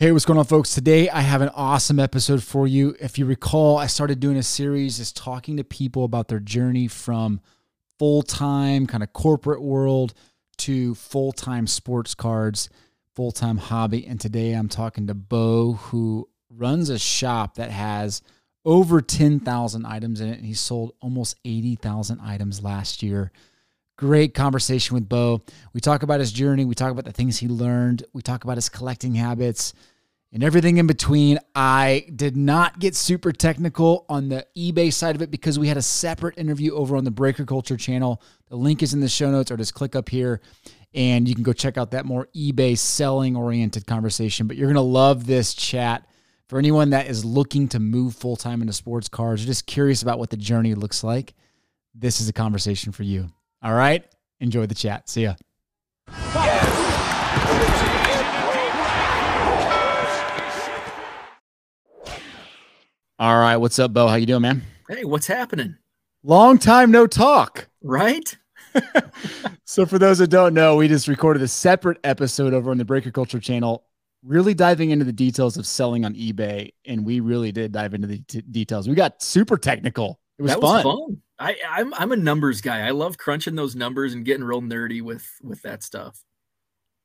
Hey, what's going on, folks? Today I have an awesome episode for you. If you recall, I started doing a series just talking to people about their journey from full time kind of corporate world to full time sports cards, full time hobby. And today I'm talking to Bo, who runs a shop that has over 10,000 items in it. And he sold almost 80,000 items last year. Great conversation with Bo. We talk about his journey. We talk about the things he learned. We talk about his collecting habits and everything in between. I did not get super technical on the eBay side of it because we had a separate interview over on the Breaker Culture channel. The link is in the show notes or just click up here and you can go check out that more eBay selling oriented conversation. But you're going to love this chat. For anyone that is looking to move full time into sports cars or just curious about what the journey looks like, this is a conversation for you. All right. Enjoy the chat. See ya. All right. What's up, Bo? How you doing, man? Hey, what's happening? Long time no talk. Right? so for those that don't know, we just recorded a separate episode over on the Breaker Culture channel, really diving into the details of selling on eBay, and we really did dive into the t- details. We got super technical. It was that fun. was fun. I, I'm I'm a numbers guy. I love crunching those numbers and getting real nerdy with with that stuff.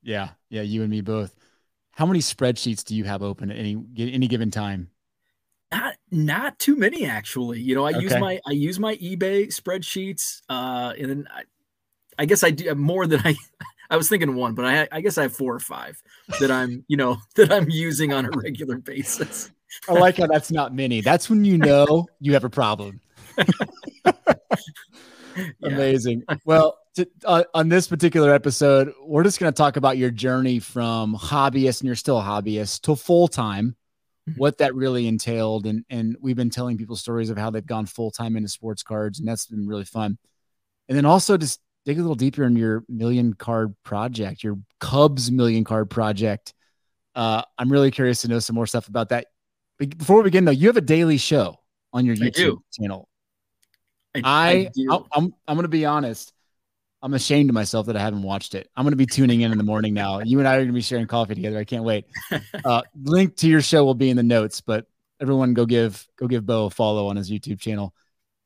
Yeah, yeah, you and me both. How many spreadsheets do you have open at any any given time? Not not too many actually. You know, I use my I use my eBay spreadsheets, uh, and then I, I guess I do more than I. I was thinking one, but I I guess I have four or five that I'm you know that I'm using on a regular basis. I like how that's not many. That's when you know you have a problem. Amazing. Well, to, uh, on this particular episode, we're just going to talk about your journey from hobbyist, and you're still a hobbyist, to full time, Mhm. what that really entailed, and and we've been telling people stories of how they've gone full time into sports cards, and that's been really fun. And then also just dig a little deeper in your million card project, your Cubs million card project. Uh, I'm really curious to know some more stuff about that. Before we begin, though, you have a daily show on your I YouTube do. channel. I, I. I I'm I'm gonna be honest. I'm ashamed of myself that I haven't watched it. I'm gonna be tuning in in the morning now. You and I are gonna be sharing coffee together. I can't wait. Uh, link to your show will be in the notes, but everyone go give go give Bo a follow on his YouTube channel.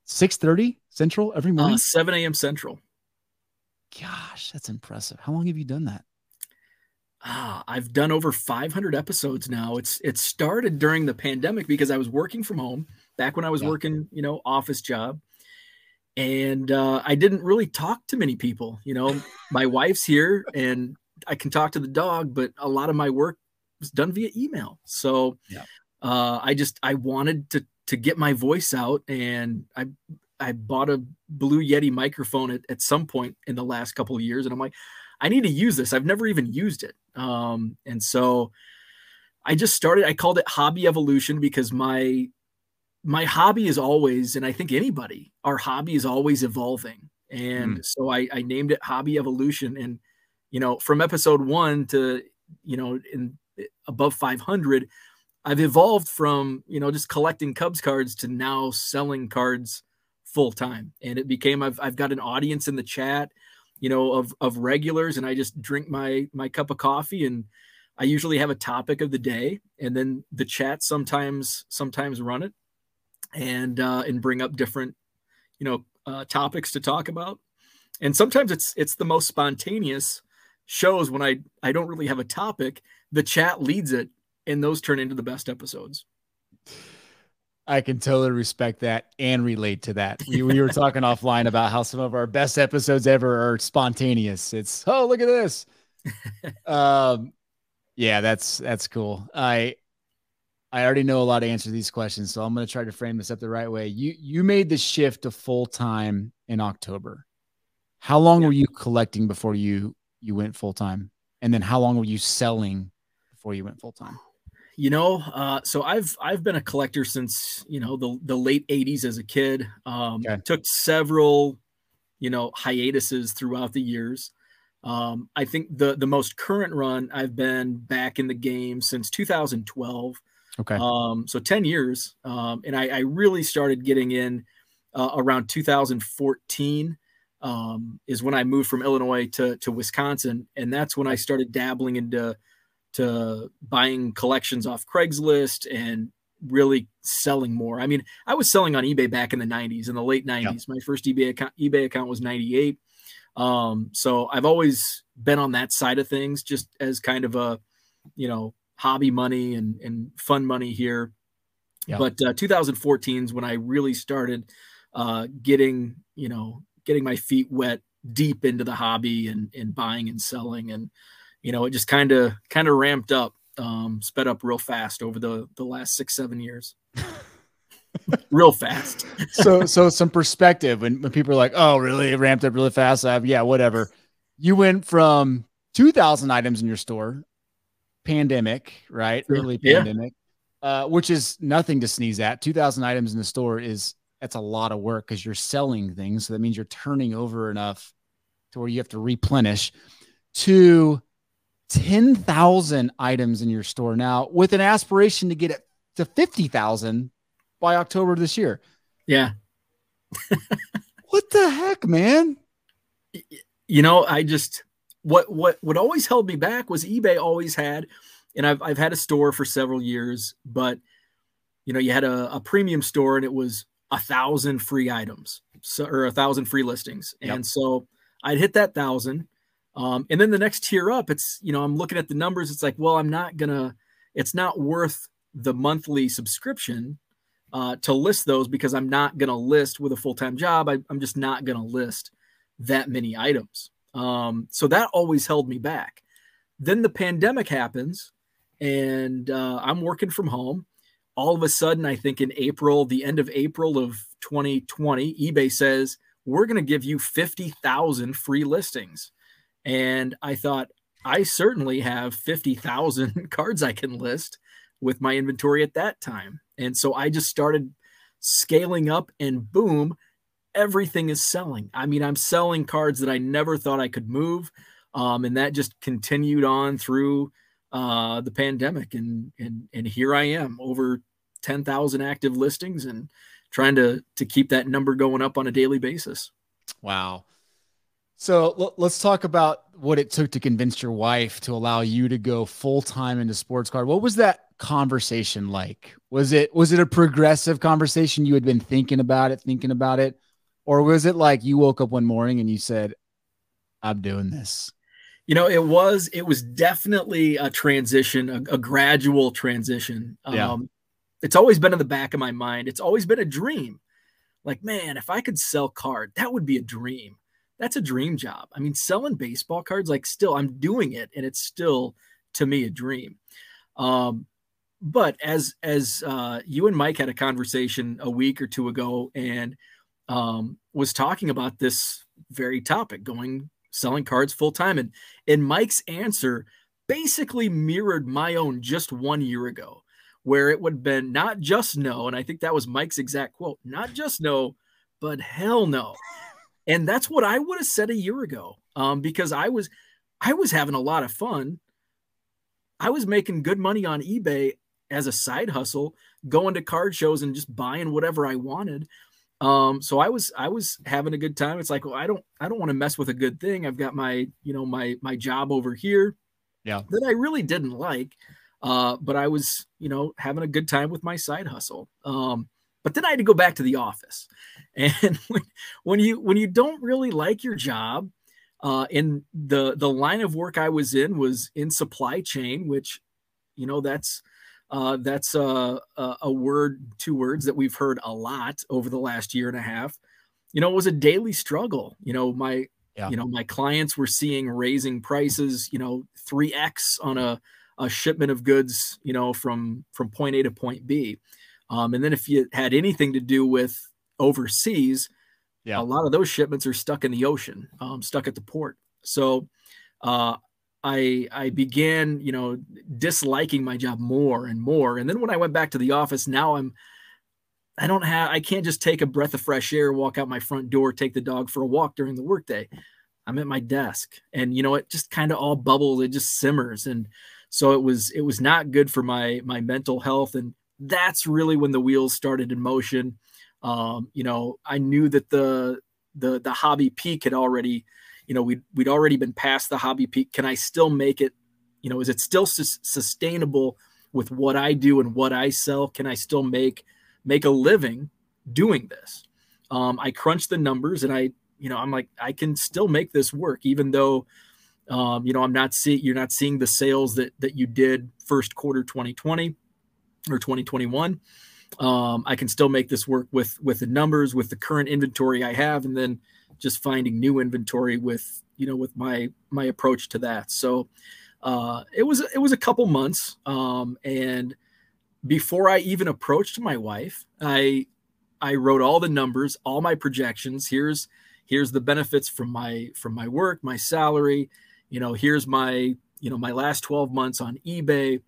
6:30 Central every morning. uh, 7 a.m. Central. Gosh, that's impressive. How long have you done that? Ah, I've done over 500 episodes now. It's it started during the pandemic because I was working from home back when I was Yeah. working, you know, office job, and uh, I didn't really talk to many people. You know, my wife's here, and I can talk to the dog, but a lot of my work was done via email. So, Yeah. uh, I just I wanted to to get my voice out, and I I bought a Blue Yeti microphone at, at some point in the last couple of years, and I'm like, I need to use this. I've never even used it. Um, and so I just started, I called it hobby evolution because my my hobby is always, and I think anybody, our hobby is always evolving. And hmm. so I, I named it hobby evolution. And, you know, from episode one to, you know, in above 500, I've evolved from, you know, just collecting Cubs cards to now selling cards full time. And it became, I've, I've got an audience in the chat you know of of regulars and i just drink my my cup of coffee and i usually have a topic of the day and then the chat sometimes sometimes run it and uh and bring up different you know uh topics to talk about and sometimes it's it's the most spontaneous shows when i i don't really have a topic the chat leads it and those turn into the best episodes I can totally respect that and relate to that. We, we were talking offline about how some of our best episodes ever are spontaneous. It's oh look at this. um, yeah, that's that's cool. I I already know a lot of answers to these questions, so I'm going to try to frame this up the right way. You you made the shift to full time in October. How long Yeah. were you collecting before you you went full time, and then how long were you selling before you went full time? you know uh, so i've i've been a collector since you know the the late 80s as a kid um Okay. took several you know hiatuses throughout the years um i think the the most current run i've been back in the game since 2012 Okay, um so 10 years um and i i really started getting in uh, around 2014 um is when i moved from illinois to to wisconsin and that's when i started dabbling into to buying collections off Craigslist and really selling more. I mean, I was selling on eBay back in the 90s, in the late 90s. Yeah. My first eBay account, eBay account was 98. Um, so I've always been on that side of things, just as kind of a, you know, hobby money and, and fun money here. Yeah. But uh, 2014 is when I really started uh, getting, you know, getting my feet wet deep into the hobby and, and buying and selling. And, you know, it just kind of, kind of ramped up, um, sped up real fast over the, the last six, seven years. real fast. so, so some perspective when, when people are like, oh, really? It ramped up really fast. I have, yeah, whatever. You went from 2000 items in your store, pandemic, right? Early pandemic, yeah. uh, which is nothing to sneeze at. 2000 items in the store is that's a lot of work because you're selling things. So that means you're turning over enough to where you have to replenish to 10,000 items in your store now with an aspiration to get it to 50,000 by October this year. Yeah. what the heck, man? You know, I just what what what always held me back was eBay always had and I've I've had a store for several years, but you know, you had a, a premium store and it was a thousand free items so, or a thousand free listings. Yep. And so I'd hit that thousand. Um, and then the next tier up, it's, you know, I'm looking at the numbers. It's like, well, I'm not gonna, it's not worth the monthly subscription uh, to list those because I'm not gonna list with a full-time job. I, I'm just not gonna list that many items. Um, so that always held me back. Then the pandemic happens and uh, I'm working from home all of a sudden, I think in April, the end of April of 2020, eBay says, we're going to give you 50,000 free listings. And I thought, I certainly have 50,000 cards I can list with my inventory at that time. And so I just started scaling up, and boom, everything is selling. I mean, I'm selling cards that I never thought I could move. Um, and that just continued on through uh, the pandemic, and and and here I am over ten thousand active listings, and trying to to keep that number going up on a daily basis. Wow. So l- let's talk about what it took to convince your wife to allow you to go full time into sports card. What was that conversation like? Was it was it a progressive conversation? You had been thinking about it, thinking about it, or was it like you woke up one morning and you said, "I'm doing this"? You know, it was it was definitely a transition, a, a gradual transition. Yeah. Um, it's always been in the back of my mind. It's always been a dream. Like, man, if I could sell card, that would be a dream. That's a dream job. I mean, selling baseball cards, like, still, I'm doing it, and it's still to me a dream. Um, but as as uh, you and Mike had a conversation a week or two ago, and um, was talking about this very topic, going selling cards full time. And, and Mike's answer basically mirrored my own just one year ago, where it would have been not just no. And I think that was Mike's exact quote not just no, but hell no. And that's what I would have said a year ago um, because I was I was having a lot of fun. I was making good money on eBay as a side hustle, going to card shows and just buying whatever I wanted. Um, so I was I was having a good time. It's like, well, I don't I don't want to mess with a good thing. I've got my you know my my job over here, yeah, that I really didn't like. Uh, but I was you know having a good time with my side hustle. Um, but then I had to go back to the office, and when, when you when you don't really like your job, uh, in the the line of work I was in was in supply chain, which you know that's uh, that's a, a, word, two words that we've heard a lot over the last year and a half. You know, it was a daily struggle. You know, my yeah. you know my clients were seeing raising prices. You know, three x on a a shipment of goods. You know, from from point A to point B. Um, and then if you had anything to do with overseas, yeah. a lot of those shipments are stuck in the ocean, um, stuck at the port. So uh, I I began, you know, disliking my job more and more. And then when I went back to the office, now I'm I don't have I can't just take a breath of fresh air, walk out my front door, take the dog for a walk during the workday. I'm at my desk. And you know, it just kind of all bubbles, it just simmers. And so it was it was not good for my my mental health. And that's really when the wheels started in motion. Um, you know, I knew that the the the hobby peak had already you know, we'd, we'd already been past the hobby peak. Can I still make it you know, is it still su- sustainable with what I do and what I sell? Can I still make make a living doing this? Um, I crunch the numbers and I, you know, I'm like, I can still make this work, even though, um, you know, I'm not seeing you're not seeing the sales that that you did first quarter 2020 or 2021. Um, I can still make this work with with the numbers, with the current inventory I have, and then just finding new inventory with you know with my my approach to that. So uh, it was it was a couple months, um, and before I even approached my wife, I I wrote all the numbers, all my projections. Here's here's the benefits from my from my work, my salary. You know, here's my you know my last 12 months on eBay.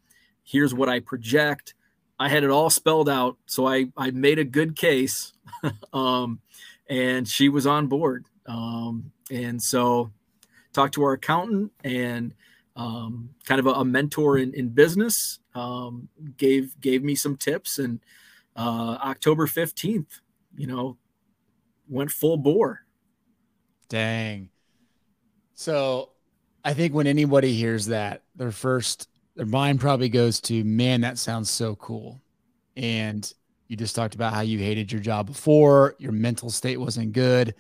Here's what I project. I had it all spelled out, so I I made a good case, um, and she was on board. Um, and so talked to our accountant and um, kind of a, a mentor in, in business um, gave gave me some tips and uh, October 15th, you know, went full bore. Dang. So I think when anybody hears that, their first, their mind probably goes to, man, that sounds so cool. And you just talked about how you hated your job before, your mental state wasn't good.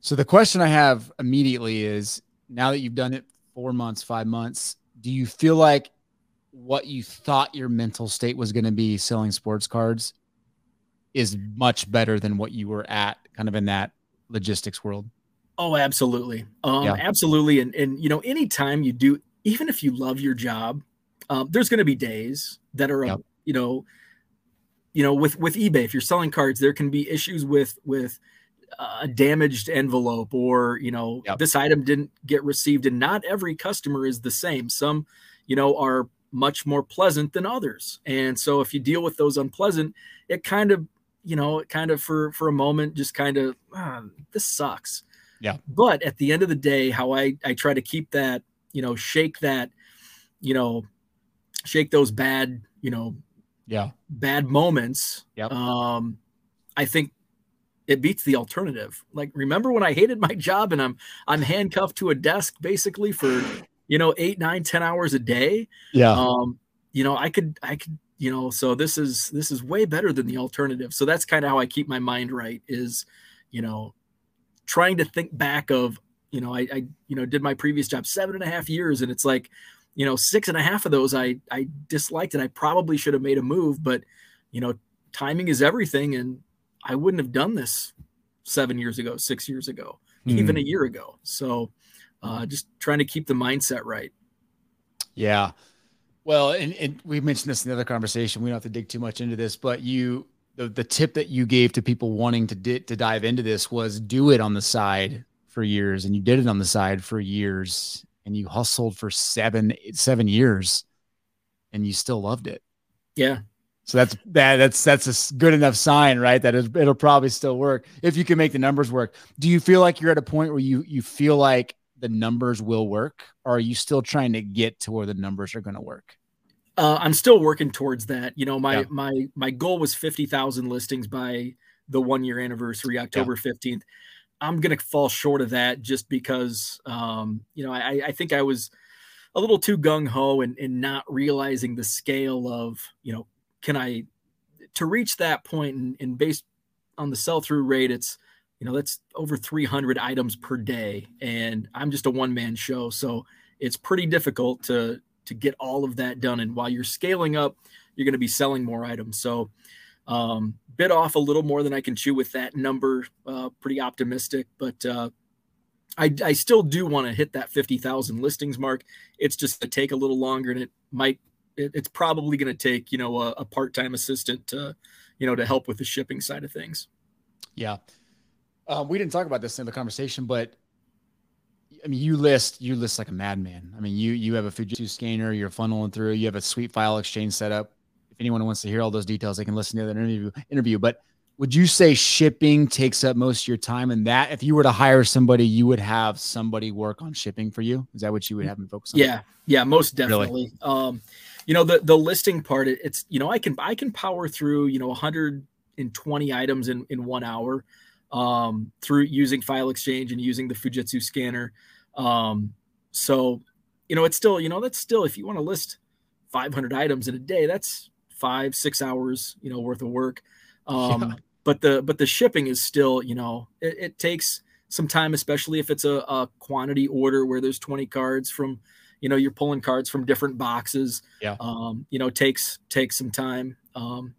So the question I have immediately is now that you've done it four months, five months, do you feel like what you thought your mental state was going to be selling sports cards is much better than what you were at kind of in that logistics world. Oh, absolutely. Um, yeah. absolutely. And, and, you know, anytime you do, even if you love your job, um, there's going to be days that are, yep. you know, you know, with, with eBay, if you're selling cards, there can be issues with, with, a damaged envelope or you know yep. this item didn't get received and not every customer is the same some you know are much more pleasant than others. And so if you deal with those unpleasant, it kind of, you know, it kind of for for a moment just kind of ah, this sucks. Yeah. But at the end of the day, how I I try to keep that, you know, shake that, you know, shake those bad, you know, yeah, bad moments. Yeah. Um, I think it beats the alternative. Like remember when I hated my job and I'm I'm handcuffed to a desk basically for you know, eight, nine, ten hours a day. Yeah. Um, you know, I could, I could, you know, so this is this is way better than the alternative. So that's kind of how I keep my mind right is, you know, trying to think back of, you know, I, I, you know, did my previous job seven and a half years, and it's like, you know, six and a half of those I I disliked, and I probably should have made a move, but, you know, timing is everything, and I wouldn't have done this seven years ago, six years ago, mm. even a year ago. So, uh, just trying to keep the mindset right. Yeah. Well, and, and we mentioned this in the other conversation. We don't have to dig too much into this, but you, the, the tip that you gave to people wanting to di- to dive into this was do it on the side for years, and you did it on the side for years, and you hustled for seven seven years, and you still loved it. Yeah. So that's that that's that's a good enough sign, right? That it'll probably still work if you can make the numbers work. Do you feel like you're at a point where you you feel like the numbers will work, or are you still trying to get to where the numbers are going to work? Uh, I'm still working towards that. You know, my yeah. my my goal was fifty thousand listings by the one year anniversary, October. Yeah. I'm gonna fall short of that just because, um, you know, I, I think I was a little too gung ho and, and not realizing the scale of, you know, can I to reach that point and, and based on the sell through rate, it's you know that's over 300 items per day and i'm just a one man show. So it's pretty difficult to to get all of that done and while you're scaling up you're going to be selling more items. So um, bit off a little more than i can chew with that number uh, pretty optimistic but uh, I, I still do want to hit that 50,000 listings mark. It's just to take a little longer and it might, it, it's probably going to take, you know, a, a part-time assistant to, you know, to help with the shipping side of things. Yeah. Um, we didn't talk about this in the conversation, but I mean, you list you list like a madman. I mean, you you have a Fujitsu scanner, you're funneling through, you have a sweet file exchange set up. Anyone wants to hear all those details, they can listen to that interview. Interview, but would you say shipping takes up most of your time? And that, if you were to hire somebody, you would have somebody work on shipping for you. Is that what you would have them focus on? Yeah, yeah, most definitely. Really? Um, you know, the the listing part, it's you know, I can I can power through you know 120 items in in one hour um, through using file exchange and using the Fujitsu scanner. Um, so you know, it's still, you know, that's still if you want to list 500 items in a day, that's five, six hours, you know, worth of work. Um, yeah. But the but the shipping is still, you know, it, it takes some time, especially if it's a, a, quantity order where there's 20 cards from, you know, you're pulling cards from different boxes. Yeah. Um, you know, takes takes some time. Um,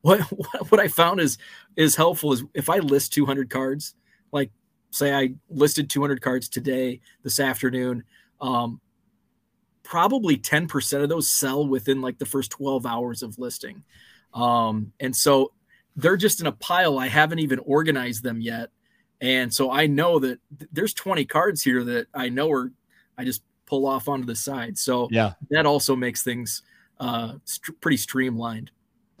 what what I found is is helpful is if I list 200 cards, like say I listed 200 cards today, this afternoon, um, probably 10% of those sell within like the first 12 hours of listing. Um, and so they're just in a pile. I haven't even organized them yet. And so I know that th- there's 20 cards here that I know are, I just pull off onto the side. So yeah, that also makes things uh, st- pretty streamlined.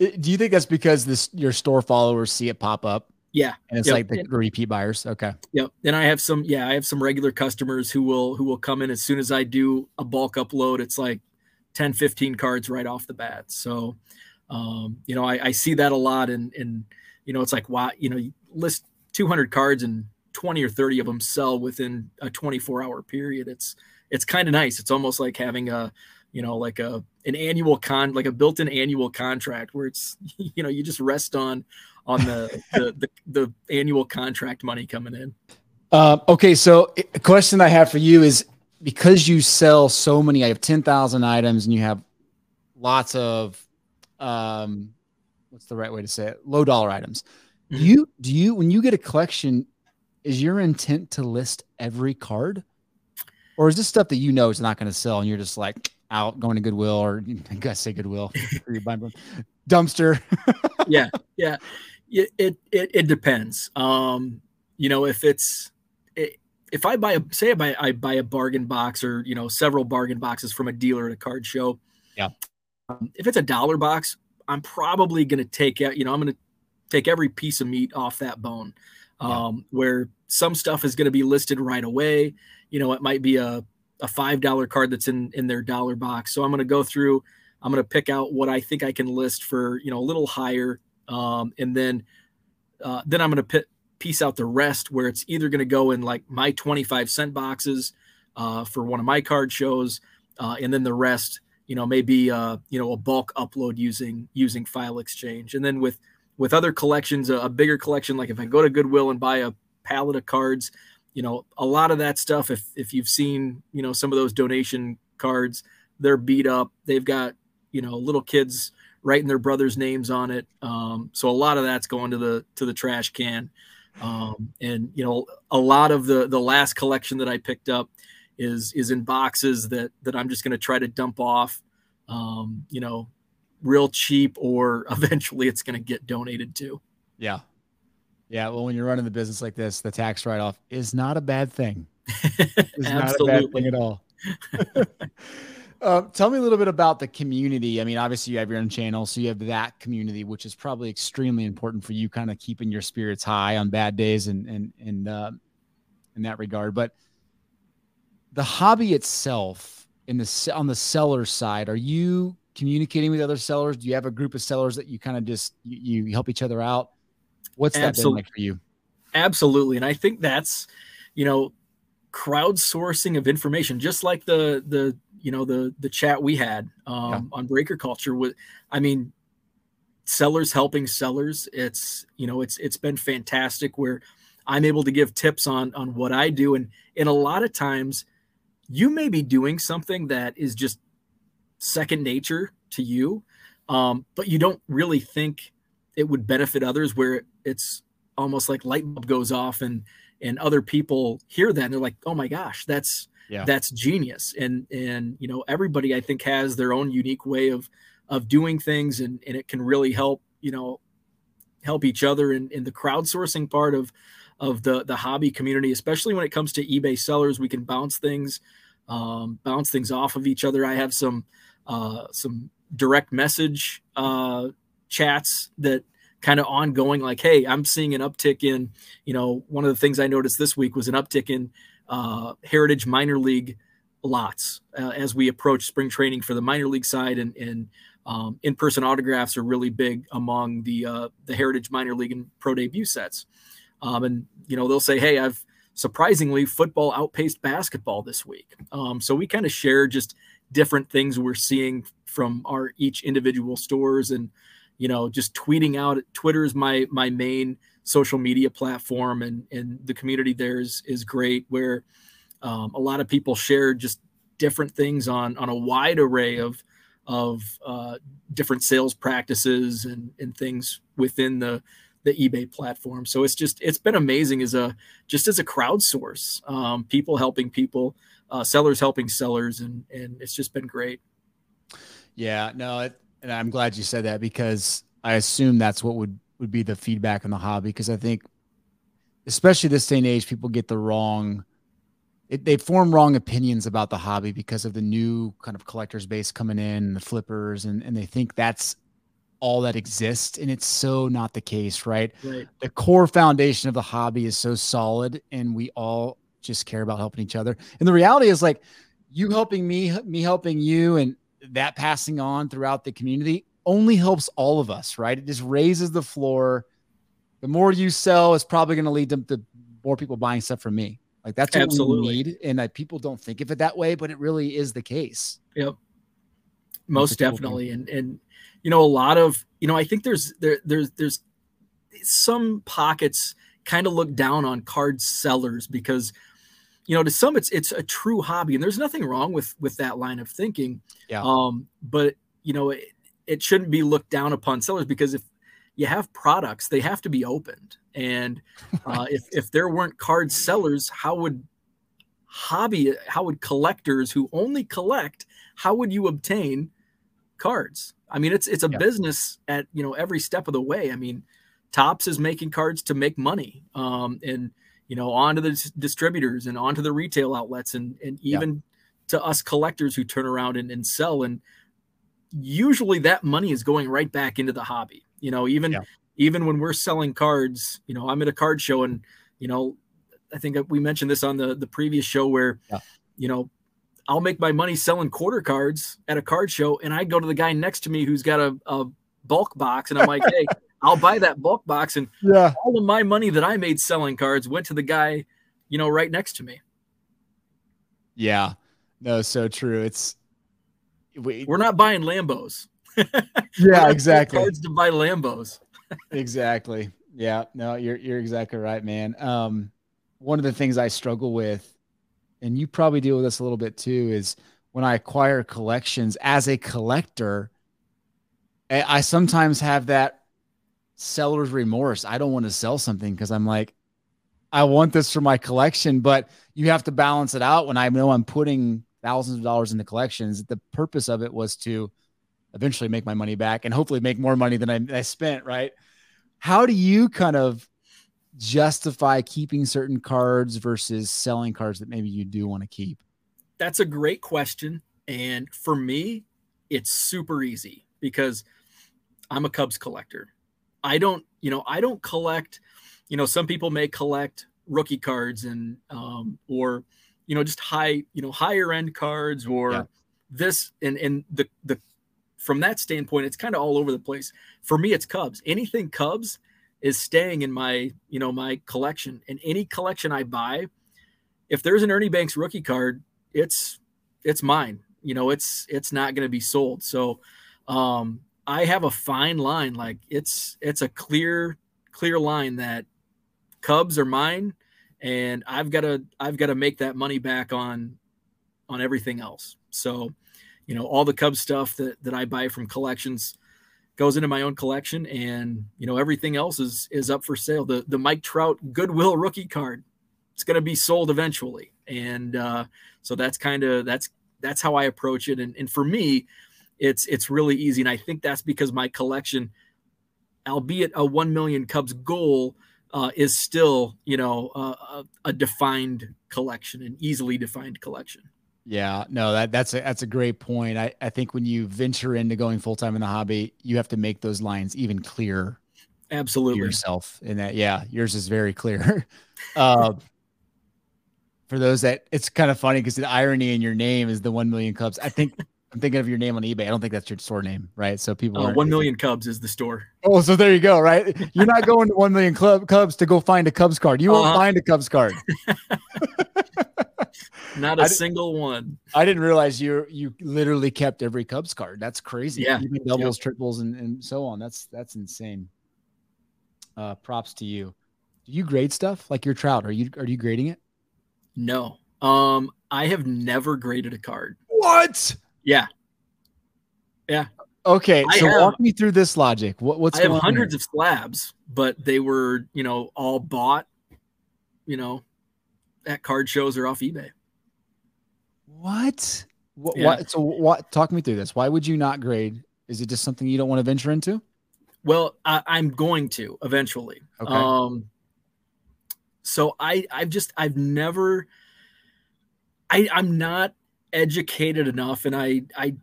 Do you think that's because this your store followers see it pop up? Yeah. And it's yep. like the repeat buyers. Okay. Yep. And I have some, yeah, I have some regular customers who will, who will come in as soon as I do a bulk upload. It's like 10, 15 cards right off the bat. So, um, you know, I, I see that a lot and, and, you know, it's like, wow, you know, you list 200 cards and 20 or 30 of them sell within a 24 hour period. It's, it's kind of nice. It's almost like having a, you know, like a, an annual con, like a built-in annual contract where it's, you know, you just rest on, on the, the, the, the, annual contract money coming in. Uh, okay. So a question I have for you is because you sell so many, I have 10,000 items and you have lots of, um, what's the right way to say it? Low dollar items. Mm-hmm. Do you, do you, when you get a collection, is your intent to list every card or is this stuff that you know is not going to sell and you're just like out going to Goodwill or I guess say Goodwill dumpster. yeah. Yeah it it it depends. Um, you know, if it's it, if I buy a say I buy I buy a bargain box or you know several bargain boxes from a dealer at a card show. Yeah. Um, if it's a dollar box, I'm probably going to take out. You know, I'm going to take every piece of meat off that bone. Um, yeah. Where some stuff is going to be listed right away. You know, it might be a a five dollar card that's in in their dollar box. So I'm going to go through. I'm going to pick out what I think I can list for you know a little higher um, and then uh, then I'm going to piece out the rest where it's either going to go in like my 25 cent boxes uh, for one of my card shows, uh, and then the rest, you know, maybe uh, you know a bulk upload using using File Exchange, and then with with other collections, a, a bigger collection, like if I go to Goodwill and buy a pallet of cards, you know, a lot of that stuff. If if you've seen, you know, some of those donation cards, they're beat up. They've got you know little kids writing their brothers' names on it. Um, so a lot of that's going to the to the trash can. Um, and you know, a lot of the the last collection that I picked up is is in boxes that that I'm just going to try to dump off. Um, you know, real cheap, or eventually it's going to get donated to. Yeah. Yeah, well, when you're running the business like this, the tax write-off is not a bad thing. It's not a bad thing at all. Uh, tell me a little bit about the community. I mean, obviously you have your own channel, so you have that community, which is probably extremely important for you, kind of keeping your spirits high on bad days and and and uh, in that regard. But the hobby itself, in the on the seller side, are you communicating with other sellers? Do you have a group of sellers that you kind of just you, you help each other out? What's that been like for you? Absolutely, and I think that's you know crowdsourcing of information, just like the the you know the the chat we had um, yeah. on breaker culture was i mean sellers helping sellers it's you know it's it's been fantastic where i'm able to give tips on on what i do and and a lot of times you may be doing something that is just second nature to you um, but you don't really think it would benefit others where it's almost like light bulb goes off and and other people hear that and they're like oh my gosh that's yeah. that's genius. And and you know everybody i think has their own unique way of of doing things and and it can really help you know help each other. In, in the crowdsourcing part of of the the hobby community especially when it comes to ebay sellers we can bounce things um, bounce things off of each other. I have some uh, some direct message uh, chats that kind of ongoing like hey i'm seeing an uptick in you know one of the things i noticed this week was an uptick in uh, Heritage minor league lots uh, as we approach spring training for the minor league side, and, and um, in-person autographs are really big among the uh, the Heritage minor league and pro debut sets. Um, and you know they'll say, "Hey, I've surprisingly, football outpaced basketball this week. Um, so we kind of share just different things we're seeing from our each individual stores and you know just tweeting out twitter is my my main social media platform and and the community there is is great where um, a lot of people share just different things on on a wide array of of uh, different sales practices and and things within the the eBay platform. So it's just it's been amazing as a just as a crowdsource, um, people helping people, uh, sellers helping sellers, and and it's just been great. Yeah, no, it, and I'm glad you said that because I assume that's what would would be the feedback in the hobby because I think, especially this day and age, people get the wrong. It, they form wrong opinions about the hobby because of the new kind of collectors base coming in, the flippers, and, and they think that's all that exists and it's so not the case right? right the core foundation of the hobby is so solid and we all just care about helping each other and the reality is like you helping me me helping you and that passing on throughout the community only helps all of us right? It just raises the floor. The more you sell it's probably going to lead to, to more people buying stuff from me. Like that's what Absolutely. we need and uh, people don't think of it that way but it really is the case. Yep. Most definitely and and you know, a lot of, you know, I think there's there there's there's some pockets kind of look down on card sellers because you know to some it's it's a true hobby and there's nothing wrong with with that line of thinking. Yeah. Um but you know it, it shouldn't be looked down upon sellers because if you have products they have to be opened. And uh, if if there weren't card sellers how would hobby how would collectors who only collect how would you obtain cards? I mean, it's it's a yeah. business at you know every step of the way. I mean, Topps is making cards to make money, um, and you know, onto the distributors and onto the retail outlets, and and even yeah. to us collectors who turn around and, and sell. And usually, that money is going right back into the hobby. You know, even yeah. even when we're selling cards, you know, I'm at a card show, and you know, I think we mentioned this on the the previous show where, you know, I'll make my money selling quarter cards at a card show, and I go to the guy next to me who's got a, a bulk box, and I'm like, hey, I'll buy that bulk box, and yeah, all of my money that I made selling cards went to the guy, you know, right next to me. Yeah, no, so true. It's we, we're not buying Lambos. yeah, exactly. Cards to buy Lambos. exactly. Yeah, no, you're you're exactly right, man. Um, one of the things I struggle with and you probably deal with this a little bit too, is when I acquire collections as a collector, I sometimes have that seller's remorse. I don't want to sell something because I'm like, I want this for my collection, but you have to balance it out when I know I'm putting thousands of dollars into collections. The purpose of it was to eventually make my money back and hopefully make more money than I, I spent, right? How do you kind of justify keeping certain cards versus selling cards that maybe you do want to keep? That's a great question. And for me, it's super easy because I'm a Cubs collector. I don't, you know, I don't collect, you know, some people may collect rookie cards and, um, or, you know, just high, you know, higher end cards or yeah. this and, and the, the, from that standpoint, it's kind of all over the place. For me, it's Cubs. Anything Cubs, is staying in my you know my collection and any collection i buy if there's an ernie banks rookie card it's it's mine you know it's it's not going to be sold so um i have a fine line like it's it's a clear clear line that cubs are mine and i've got to i've got to make that money back on on everything else. So you know all the cubs stuff that that i buy from collections goes into my own collection and you know everything else is is up for sale. The the mike trout goodwill rookie card it's going to be sold eventually. And uh, so that's kind of that's that's how i approach it. And, and for me it's it's really easy and i think that's because my collection albeit a 1 million cubs goal uh, is still you know a, a defined collection an easily defined collection yeah, no, that that's a that's a great point. I, I think when you venture into going full time in the hobby, you have to make those lines even clearer. Absolutely. Yourself in that, yeah, yours is very clear. uh, for those that it's kind of funny because the irony in your name is the one million clubs. I think I'm thinking of your name on eBay. I don't think that's your store name, right? So people. Uh, one million Cubs is the store. Oh, so there you go. Right, you're not going to one million club Cubs to go find a Cubs card. You won't uh-huh. find a Cubs card. not a single one. I didn't realize you you literally kept every Cubs card. That's crazy. Yeah, Even doubles, yep. triples, and, and so on. That's that's insane. Uh, props to you. Do you grade stuff like your trout? Are you are you grading it? No. Um, I have never graded a card. What? Yeah. Yeah. Okay, so have, walk me through this logic. What, what's I have hundreds here? of slabs, but they were, you know, all bought, you know, at card shows or off eBay. What? What? Yeah. what so, what? Talk me through this. Why would you not grade? Is it just something you don't want to venture into? Well, I, am going to eventually. Okay. Um. So I, I've just, I've never, I, I'm not educated enough, and I, I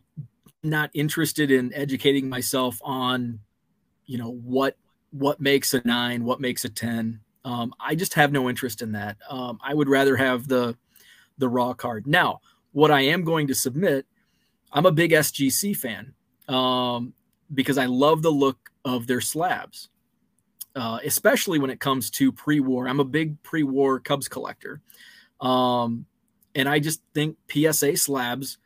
not interested in educating myself on, you know, what what makes a nine, what makes a ten. Um, I just have no interest in that. Um, I would rather have the the raw card. Now, what I am going to submit, I'm a big SGC fan um, because I love the look of their slabs, uh, especially when it comes to pre-war. I'm a big pre-war Cubs collector, um, and I just think PSA slabs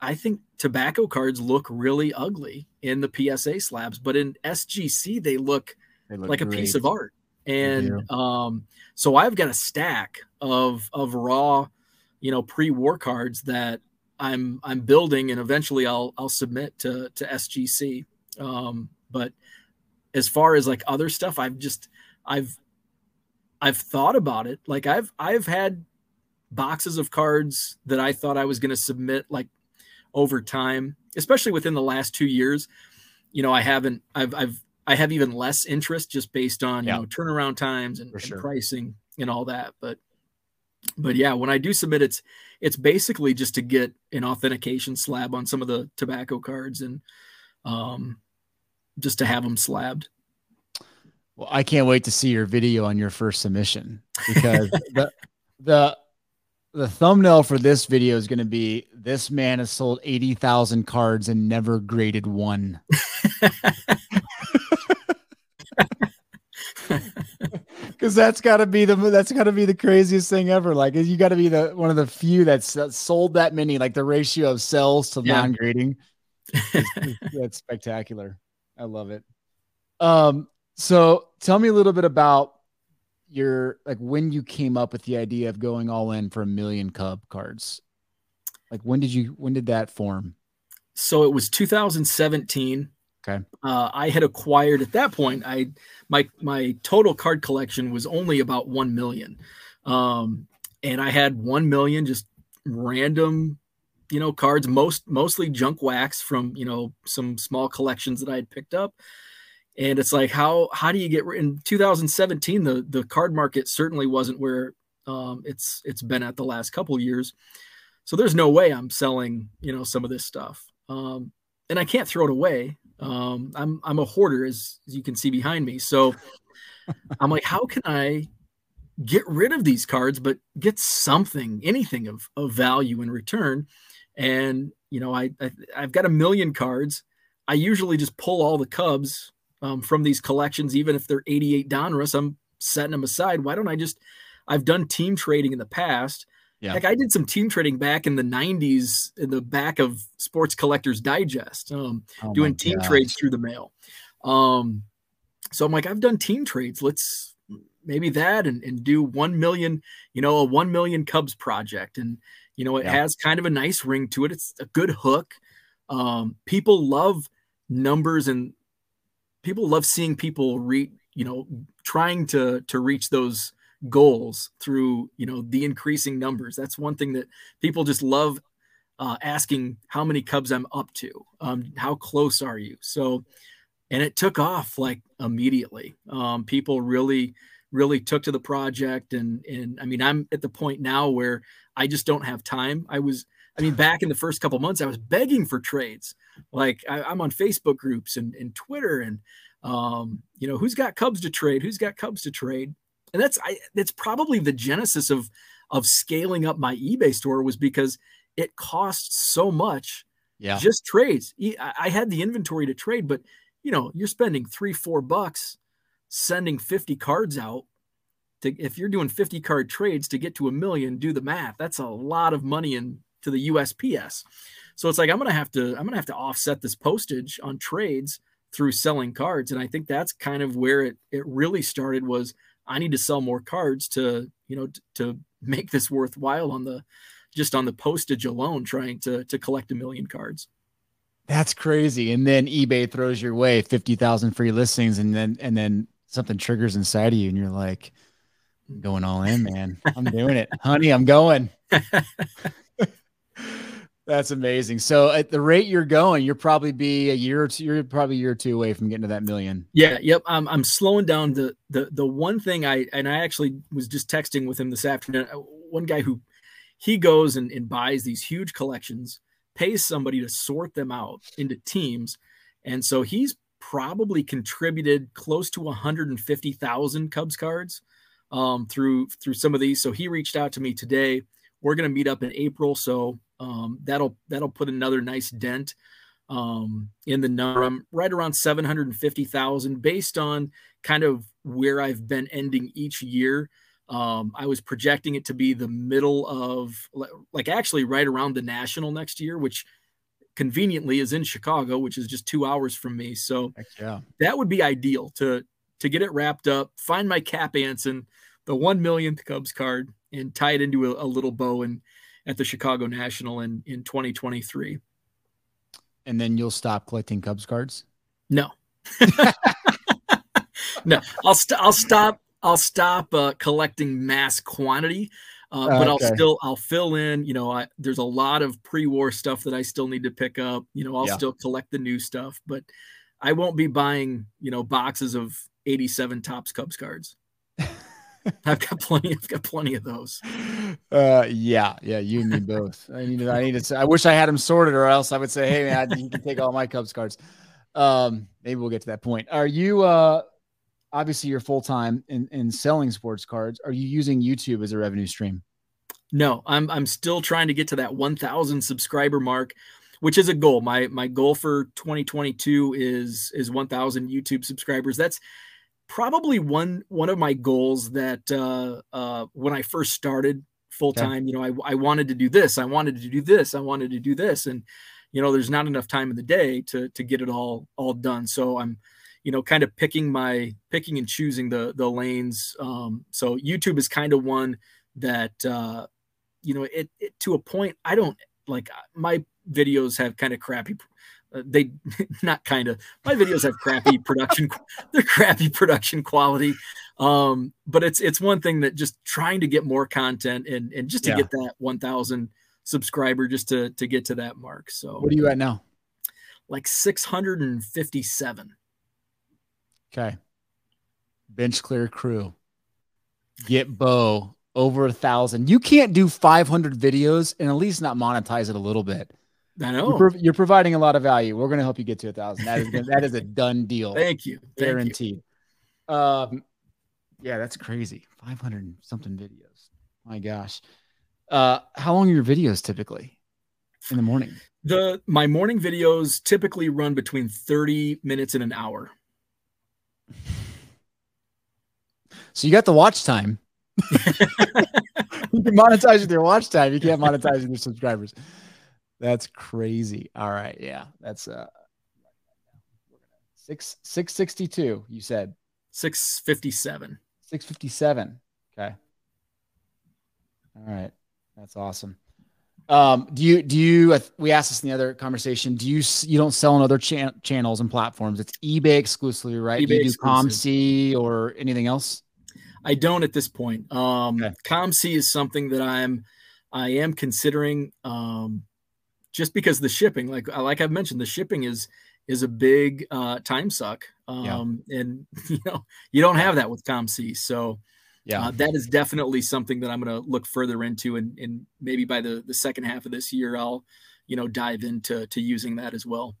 I think tobacco cards look really ugly in the PSA slabs, but in SGC they look, they look like great. a piece of art. And um, so I've got a stack of of raw, you know, pre-war cards that I'm I'm building, and eventually I'll I'll submit to to SGC. Um, but as far as like other stuff, I've just I've I've thought about it. Like I've I've had boxes of cards that I thought I was going to submit like over time, especially within the last two years. You know, I haven't, I've, I've, I have even less interest just based on yeah. you know turnaround times and, and pricing and all that. But, but yeah, when I do submit, it's it's basically just to get an authentication slab on some of the tobacco cards and um, just to have them slabbed. Well, I can't wait to see your video on your first submission because the the the thumbnail for this video is going to be this man has sold 80,000 cards and never graded one. Cuz that's got to be the that's got to be the craziest thing ever. Like you got to be the one of the few that's, that's sold that many like the ratio of sales to yeah. non-grading. that's spectacular. I love it. Um so tell me a little bit about your like when you came up with the idea of going all in for a million Cub cards? Like when did you when did that form? So it was 2017. Okay. Uh, I had acquired at that point. I my my total card collection was only about one million, um, and I had one million just random, you know, cards. Most mostly junk wax from you know some small collections that I had picked up and it's like how how do you get in 2017 the the card market certainly wasn't where um, it's it's been at the last couple years. So there's no way i'm selling you know some of this stuff. Um, and i can't throw it away. Um, i'm i'm a hoarder as, as you can see behind me. So i'm like how can i get rid of these cards but get something anything of, of value in return? And you know I, I i've got a million cards. I usually just pull all the cubs um, from these collections, even if they're 88 Donruss, I'm setting them aside. Why don't I just? I've done team trading in the past. Yeah. Like I did some team trading back in the 90s in the back of Sports Collectors Digest, um, oh doing team gosh. trades through the mail. Um, so I'm like, I've done team trades. Let's maybe that and, and do 1 million, you know, a 1 million Cubs project. And, you know, it yeah. has kind of a nice ring to it. It's a good hook. Um, people love numbers and people love seeing people reach, you know, trying to to reach those goals through, you know, the increasing numbers. That's one thing that people just love uh, asking how many Cubs I'm up to. Um, how close are you? So, and it took off like immediately. Um, people really, really took to the project, and and I mean, I'm at the point now where I just don't have time. I was, I mean, back in the first couple months, I was begging for trades. Like I, am on Facebook groups and, and Twitter and um, you know, who's got Cubs to trade? Who's got Cubs to trade? And that's I that's probably the genesis of of scaling up my eBay store was because it costs so much Yeah. Just trades. I had the inventory to trade, but you know, you're spending three, four bucks sending 50 cards out. To, if you're doing 50 card trades to get to a million, do the math. That's a lot of money in to the USPS. So it's like I'm gonna have to I'm gonna have to offset this postage on trades through selling cards. And I think that's kind of where it it really started was I need to sell more cards to, you know, t- to make this worthwhile on the just on the postage alone trying to to collect a million cards. That's crazy. And then eBay throws your way 50,000 free listings and then and then something triggers inside of you and you're like going all in, man. I'm doing it. Honey, I'm going. That's amazing. So at the rate you're going, you're probably be a year or two, you're probably a year or two away from getting to that million. Yeah. Yep. I'm, I'm slowing down the, the, the one thing I, and I actually was just texting with him this afternoon. Uh, one guy who he goes and, and buys these huge collections, pays somebody to sort them out into teams. And so he's probably contributed close to 150,000 Cubs cards um, through, through some of these. So he reached out to me today. We're going to meet up in April. So um, that'll that'll put another nice dent um, in the number. I'm right around 750,000 based on kind of where I've been ending each year. Um, I was projecting it to be the middle of like actually right around the national next year, which conveniently is in Chicago, which is just two hours from me. So yeah. that would be ideal to to get it wrapped up, find my cap Anson, the one millionth Cubs card, and tie it into a, a little bow and at the Chicago National in in 2023. And then you'll stop collecting Cubs cards? No. no, I'll st- I'll stop I'll stop uh, collecting mass quantity. Uh, but okay. I'll still I'll fill in. You know, I, there's a lot of pre-war stuff that I still need to pick up. You know, I'll yeah. still collect the new stuff, but I won't be buying you know boxes of 87 Topps Cubs cards. I've got plenty. I've got plenty of those. Uh, yeah, yeah. You and me both. I need. To, I need to. I wish I had them sorted, or else I would say, "Hey, man, you can take all my Cubs cards." Um, maybe we'll get to that point. Are you? Uh, obviously, you're full time in in selling sports cards. Are you using YouTube as a revenue stream? No, I'm. I'm still trying to get to that 1,000 subscriber mark, which is a goal. My my goal for 2022 is is 1,000 YouTube subscribers. That's probably one one of my goals that uh, uh, when I first started full time, okay. you know, I, I wanted to do this, I wanted to do this, I wanted to do this, and you know, there's not enough time in the day to to get it all all done. So I'm, you know, kind of picking my picking and choosing the the lanes. Um, so YouTube is kind of one that uh, you know, it, it to a point. I don't like my videos have kind of crappy uh, they not kind of my videos have crappy production they're crappy production quality. Um but it's it's one thing that just trying to get more content and and just to yeah. get that 1000 subscriber just to to get to that mark so. What are you at now? Like 657 okay. Bench clear crew. Get bo. Over a thousand. You can't do 500 videos and at least not monetize it a little bit I know you're, you're, providing a lot of value. We're going to help you get to a thousand. That is that is a done deal. Thank you. Thank Guaranteed. You. Um, yeah, that's crazy. Five hundred something videos. My gosh. Uh, how long are your videos typically in the morning? The my morning videos typically run between thirty minutes and an hour. So you got the watch time. you can monetize with your watch time. You can't monetize with your subscribers. That's crazy. All right. Yeah. That's uh six six sixty two, you said. Six fifty seven. Six fifty seven. Okay. All right. That's awesome. Um, do you do you we asked this in the other conversation, do you you don't sell on other cha- channels and platforms? It's eBay exclusively, right? eBay do you do COMC or anything else? I don't at this point. Um okay. COMC is something that I'm I am considering um just because the shipping, like like I've mentioned, the shipping is is a big uh, time suck. Um, yeah. and you know you don't have that with COMC. So yeah, uh, that is definitely something that I'm going to look further into, and, and maybe by the the second half of this year, I'll you know dive into to using that as well.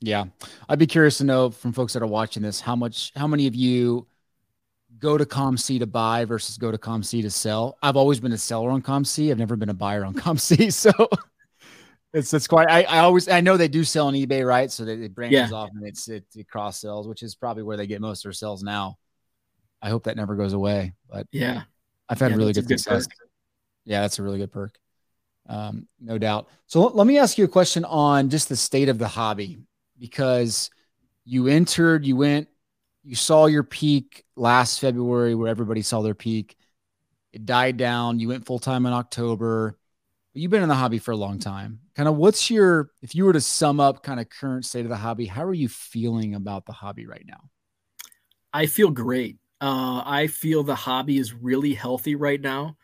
Yeah, I'd be curious to know from folks that are watching this how much how many of you go to COMC to buy versus go to COMC to sell. I've always been a seller on COMC. I've never been a buyer on COMC. So it's it's quite. I, I always I know they do sell on eBay, right? So they, they branch Yeah. off and it's it, it cross sells, which is probably where they get most of their sales now. I hope that never goes away, but Yeah. I've had Yeah, really good good success. perk. Yeah, that's a really good perk. Um, no doubt. So let- let me ask you a question on just the state of the hobby because you entered, you went, you saw your peak last February where everybody saw their peak. It died down. You went full time in October. You've been in the hobby for a long time. Kind of what's your, if you were to sum up kind of current state of the hobby, how are you feeling about the hobby right now? I feel great. Uh, I feel the hobby is really healthy right now.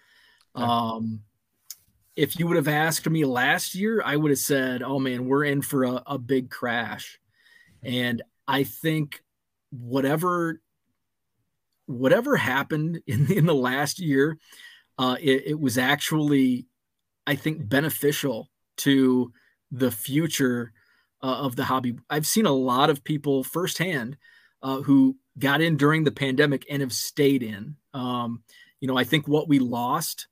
Okay. Um, if you would have asked me last year, I would have said, "Oh man, we're in for a, a big crash." And I think whatever whatever happened in in the last year, uh, it, it was actually, I think, beneficial to the future uh, of the hobby. I've seen a lot of people firsthand uh, who got in during the pandemic and have stayed in. Um, you know, I think what we lost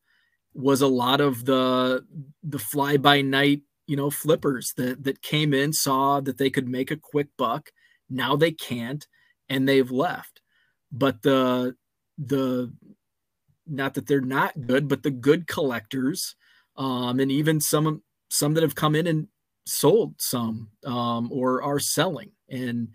was a lot of the the fly by night, you know, flippers that that came in, saw that they could make a quick buck. Now they can't, and they've left. But the the not that they're not good, but the good collectors, um, and even some some that have come in and sold some um, or are selling, and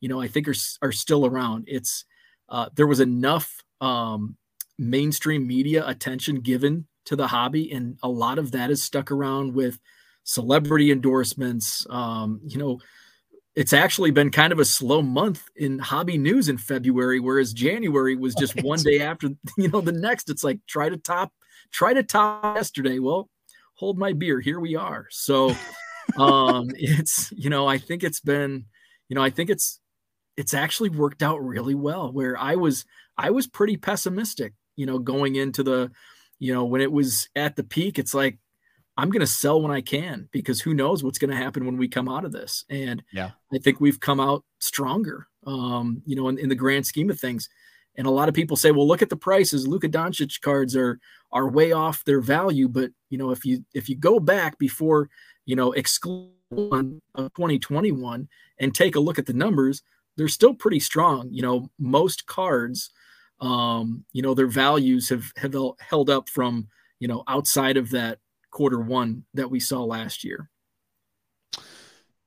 you know, I think are are still around. It's uh, there was enough um, mainstream media attention given to the hobby, and a lot of that is stuck around with celebrity endorsements. Um, you know, it's actually been kind of a slow month in hobby news in February, whereas January was just Right. one day after you know the next. It's like try to top, try to top yesterday. Well, hold my beer. Here we are. So um it's you know i think it's been you know i think it's it's actually worked out really well where i was i was pretty pessimistic you know going into the you know when it was at the peak it's like i'm going to sell when i can because who knows what's going to happen when we come out of this and Yeah. i think we've come out stronger um you know in, in the grand scheme of things and a lot of people say well look at the prices luka doncic cards are are way off their value but you know if you if you go back before you know, exclude of 2021 and take a look at the numbers, they're still pretty strong. You know, most cards, um, you know, their values have, have held up from, you know, outside of that quarter one that we saw last year.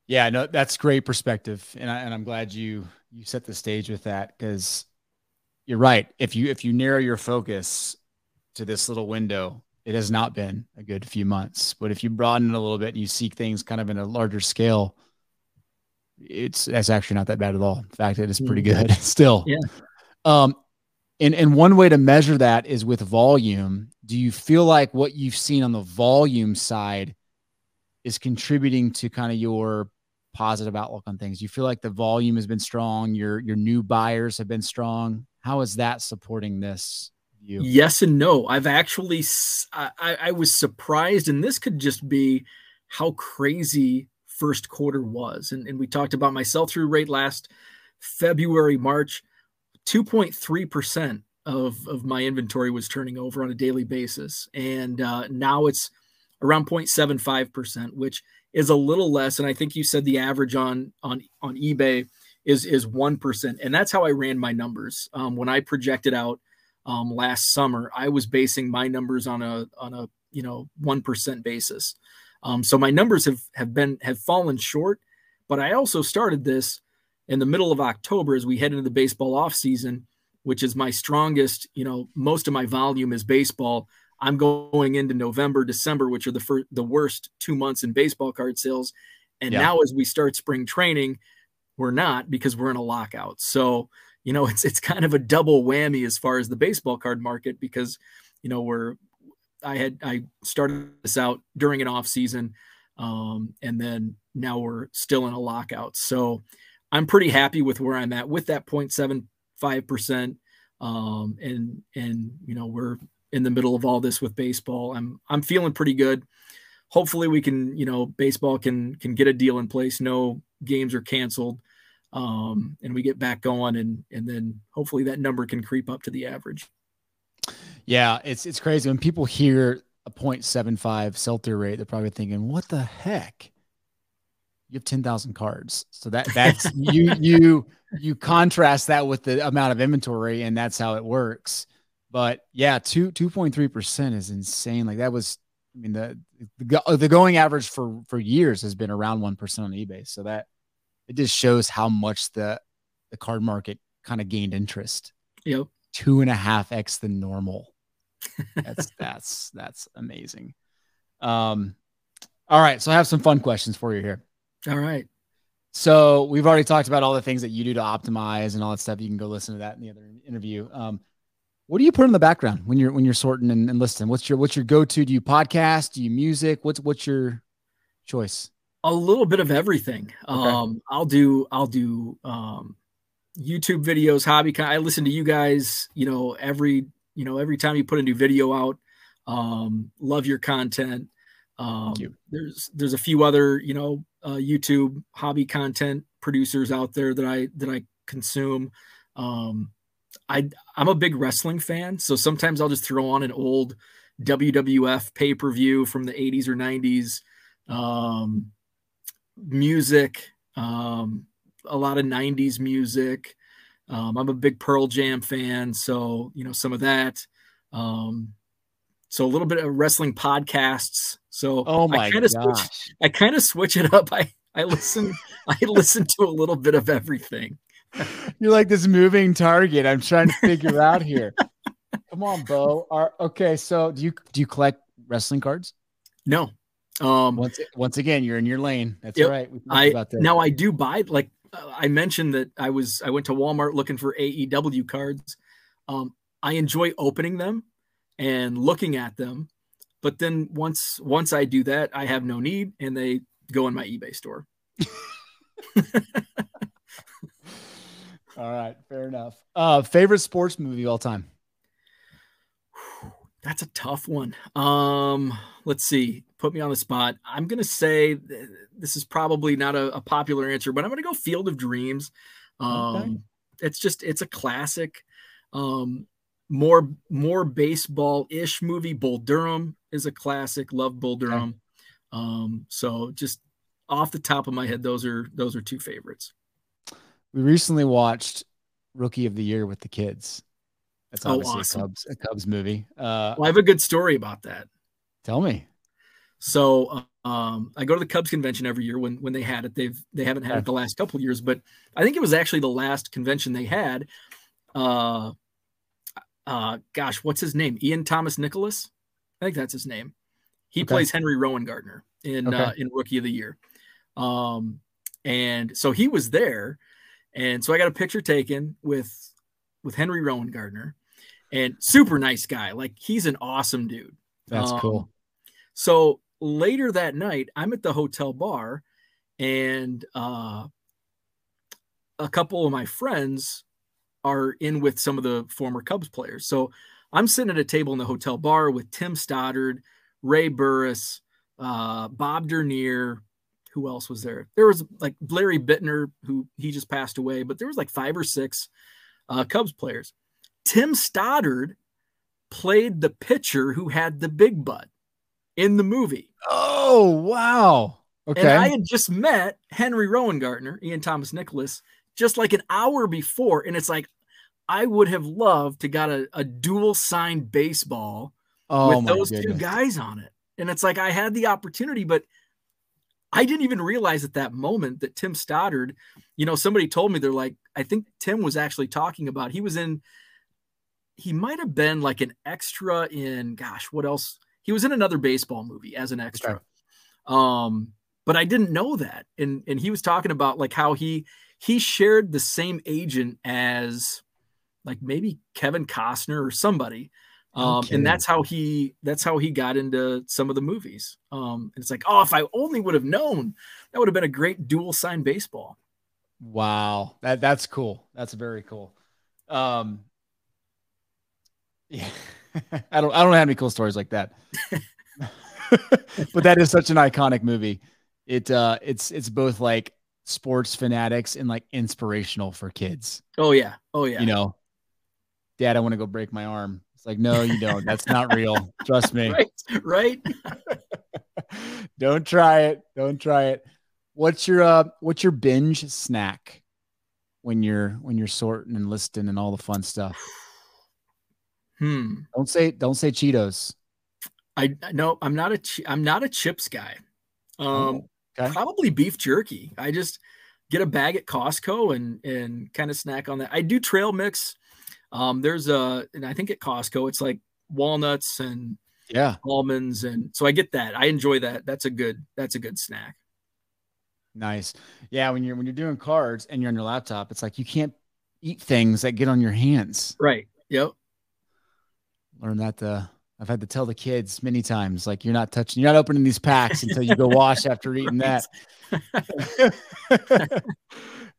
Yeah, no, that's great perspective, and I, and I'm glad you you set the stage with that because you're right. If you if you narrow your focus to this little window, it has not been a good few months. But if you broaden it a little bit and you seek things kind of in a larger scale, it's that's actually not that bad at all. In fact, it is pretty good still. Yeah. Um, and and one way to measure that is with volume. Do you feel like what you've seen on the volume side is contributing to kind of your positive outlook on things? You feel like the volume has been strong. Your your new buyers have been strong. How is that supporting this Yes and no. I've actually I, I was surprised, and this could just be how crazy first quarter was. And, and we talked about my sell through rate last February, March, 2.3% of, of my inventory was turning over on a daily basis. And uh, now it's around 0.75%, which is a little less. And I think you said the average on on on eBay is is one percent, and that's how I ran my numbers um, when I projected out um, last summer. I was basing my numbers on a on a you know one percent basis. Um, so my numbers have have been have fallen short, but I also started this in the middle of October as we head into the baseball off season, which is my strongest. You know, most of my volume is baseball. I'm going into November, December, which are the first, the worst two months in baseball card sales. And Yeah. now, as we start spring training, we're not because we're in a lockout. So, you know, it's it's kind of a double whammy as far as the baseball card market because, you know, we're I had I started this out during an off season, um, and then now we're still in a lockout. So, I'm pretty happy with where I'm at with that 0.75 percent. Um, and and you know we're in the middle of all this with baseball. I'm I'm feeling pretty good. Hopefully we can, you know, baseball can can get a deal in place. No games are canceled. Um, and we get back going and and then hopefully that number can creep up to the average. Yeah, it's it's crazy when people hear a 0.75 sell-through rate, they're probably thinking, "What the heck? You have 10,000 cards." So that that's you you you contrast that with the amount of inventory, and that's how it works. But yeah, two two point three percent is insane. Like that was, I mean the the, the going average for for years has been around one percent on eBay. So that it just shows how much the the card market kind of gained interest. Yep, two and a half x the normal. That's that's that's amazing. Um, all right, so I have some fun questions for you here. All right. So we've already talked about all the things that you do to optimize and all that stuff. You can go listen to that in the other interview. Um, what do you put in the background when you're when you're sorting and, and listening? What's your what's your go to? Do you podcast? Do you music? What's what's your choice? A little bit of everything. Okay. Um, I'll do I'll do um, YouTube videos, hobby. I listen to you guys. You know every you know every time you put a new video out. Um, love your content. Um, you. There's there's a few other you know uh, YouTube hobby content producers out there that I that I consume. Um, I I'm a big wrestling fan, so sometimes I'll just throw on an old WWF pay per view from the 80s or 90s. Um, music, um, a lot of 90s music. Um, I'm a big Pearl Jam fan, so you know some of that. Um, so a little bit of wrestling podcasts. So oh my I kind of switch, I kind of switch it up. I I listen I listen to a little bit of everything. You're like this moving target. I'm trying to figure out here. Come on, Bo. Are, okay, so do you do you collect wrestling cards? No. Um, once once again, you're in your lane. That's yep. right. I now I do buy like uh, I mentioned that I was I went to Walmart looking for AEW cards. Um, I enjoy opening them and looking at them, but then once once I do that, I have no need, and they go in my eBay store. All right, fair enough. Uh, favorite sports movie of all time? That's a tough one. Um, let's see. Put me on the spot. I'm gonna say this is probably not a, a popular answer, but I'm gonna go Field of Dreams. Um, okay. it's just it's a classic. Um, more more baseball ish movie. Bull Durham is a classic. Love Bull Durham. Okay. Um, so just off the top of my head, those are those are two favorites we recently watched Rookie of the Year with the kids. That's oh, obviously oh, awesome. a Cubs a Cubs movie. Uh, well, I have a good story about that. Tell me. So um, I go to the Cubs convention every year when when they had it. They've they haven't had it the last couple years, but I think it was actually the last convention they had. Uh, uh, gosh, what's his name? Ian Thomas Nicholas. I think that's his name. He okay. plays Henry Rowengartner in okay. uh, in Rookie of the Year. Um, and so he was there, and so I got a picture taken with with Henry Rowengartner, and super nice guy. Like he's an awesome dude. That's um, cool. So later that night, I'm at the hotel bar, and uh, a couple of my friends are in with some of the former Cubs players. So I'm sitting at a table in the hotel bar with Tim Stoddard, Ray Burris, uh, Bob Dernier, who else was there? There was like Larry Bittner, who he just passed away, but there was like five or six uh, Cubs players. Tim Stoddard played the pitcher who had the big butt in the movie. Oh, wow. Okay. And I had just met Henry Rowengartner, Ian Thomas Nicholas, just like an hour before. And it's like, I would have loved to got a, a dual signed baseball oh, with those goodness. two guys on it. And it's like I had the opportunity, but – I didn't even realize at that moment that Tim Stoddard, you know, somebody told me they're like, I think Tim was actually talking about he was in, he might have been like an extra in, gosh, what else? He was in another baseball movie as an extra. Okay. Um, but I didn't know that. And and he was talking about like how he he shared the same agent as like maybe Kevin Costner or somebody um, okay. and that's how he that's how he got into some of the movies. Um, and it's like, oh, if I only would have known, that would have been a great dual sign baseball. Wow, that that's cool. That's very cool. Um, yeah, I don't I don't have any cool stories like that. but that is such an iconic movie. It uh, it's it's both like sports fanatics and like inspirational for kids. Oh yeah, oh yeah. You know, Dad, I want to go break my arm It's like, no, you don't. That's not real. Trust me. Right. Right. don't try it. Don't try it. What's your uh what's your binge snack when you're when you're sorting and listing and all the fun stuff? Hmm. Don't say don't say Cheetos. I no, I'm not a I'm not a chips guy. Um Oh, okay. probably beef jerky. I just get a bag at Costco and and kind of snack on that. I do trail mix. Um there's a and I think at Costco it's like walnuts and Yeah. almonds and so I get that. I enjoy that. That's a good that's a good snack. Nice. Yeah, when you're when you're doing cards and you're on your laptop, it's like you can't eat things that get on your hands. Right. Yep. Learn that uh I've had to tell the kids many times, like you're not touching, you're not opening these packs until you go wash after eating that.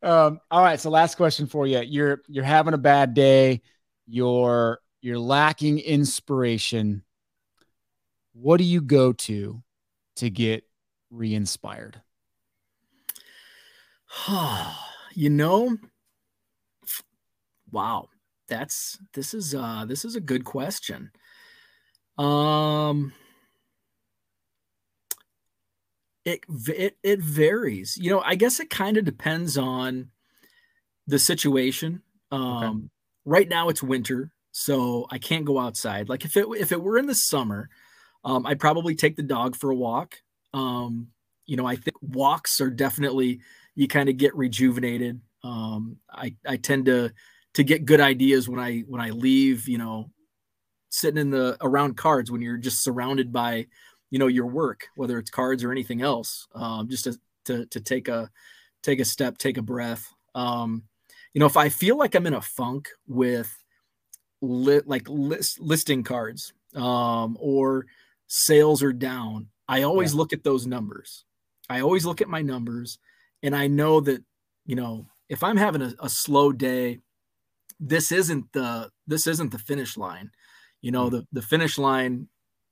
um, all right. So last question for you. You're you're having a bad day, you're you're lacking inspiration. What do you go to to get re-inspired? you know, wow. That's this is uh this is a good question. Um it it it varies. You know, I guess it kind of depends on the situation. Um right now it's winter, so I can't go outside. Like if it if it were in the summer, um I'd probably take the dog for a walk. Um you know, I think walks are definitely you kind of get rejuvenated. Um I I tend to to get good ideas when I when I leave, you know, sitting in the around cards when you're just surrounded by you know your work whether it's cards or anything else um, just to, to to take a take a step take a breath um, you know if i feel like i'm in a funk with lit like list, listing cards um, or sales are down i always Yeah. look at those numbers i always look at my numbers and i know that you know if i'm having a, a slow day this isn't the this isn't the finish line. You know the the finish line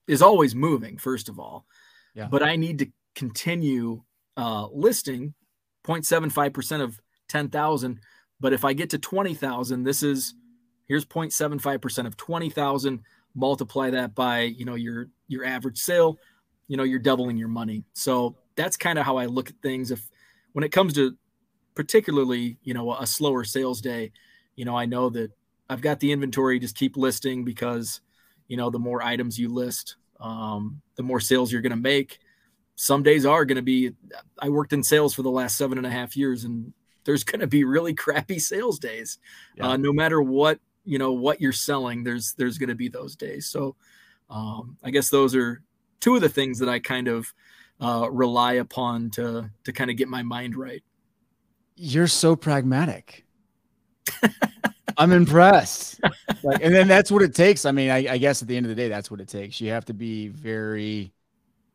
is always moving first of all. Yeah. but i need to continue uh listing 0.75% of 10,000 but if i get to 20,000 this is here's 0.75% of 20,000 multiply that by you know your your average sale you know you're doubling your money. So that's kind of how i look at things. If when it comes to particularly you know a slower sales day you know i know that i've got the inventory just keep listing because you know the more items you list um, the more sales you're going to make some days are going to be i worked in sales for the last seven and a half years and there's going to be really crappy sales days Yeah. uh, no matter what you know what you're selling there's there's going to be those days so um, i guess those are two of the things that i kind of uh, rely upon to to kind of get my mind right You're so pragmatic. I'm impressed. Like, and then that's what it takes. I mean, I, I guess at the end of the day, that's what it takes. You have to be very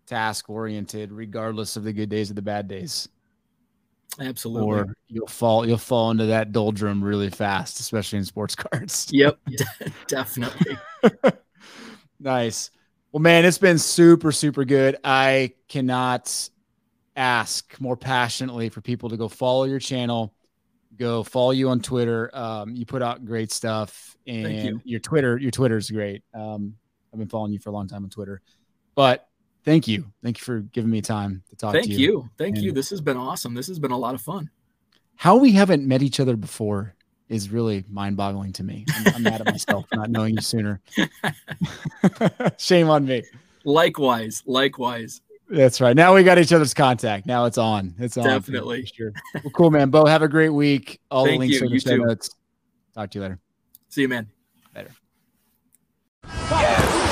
task oriented, regardless of the good days or the bad days, absolutely or you'll fall you'll fall into that doldrum really fast, especially in sports cards. yep de- definitely Nice. Well, man, it's been super, super good. I cannot ask more passionately for people to go follow your channel, go follow you on Twitter. Um, you put out great stuff, and you. your Twitter, your Twitter is great. Um, I've been following you for a long time on Twitter, but thank you, thank you for giving me time to talk thank to you. you. thank you this has been awesome this has been a lot of fun How we haven't met each other before is really mind-boggling to me. I'm, I'm mad at myself for not knowing you sooner. Shame on me. likewise likewise That's right. Now we got each other's contact. Now it's on. It's on. Definitely. sure. Well, cool, man. Bo, have a great week. All Thank the links you. are in the show notes. Talk to you later. see you man Later. Yeah.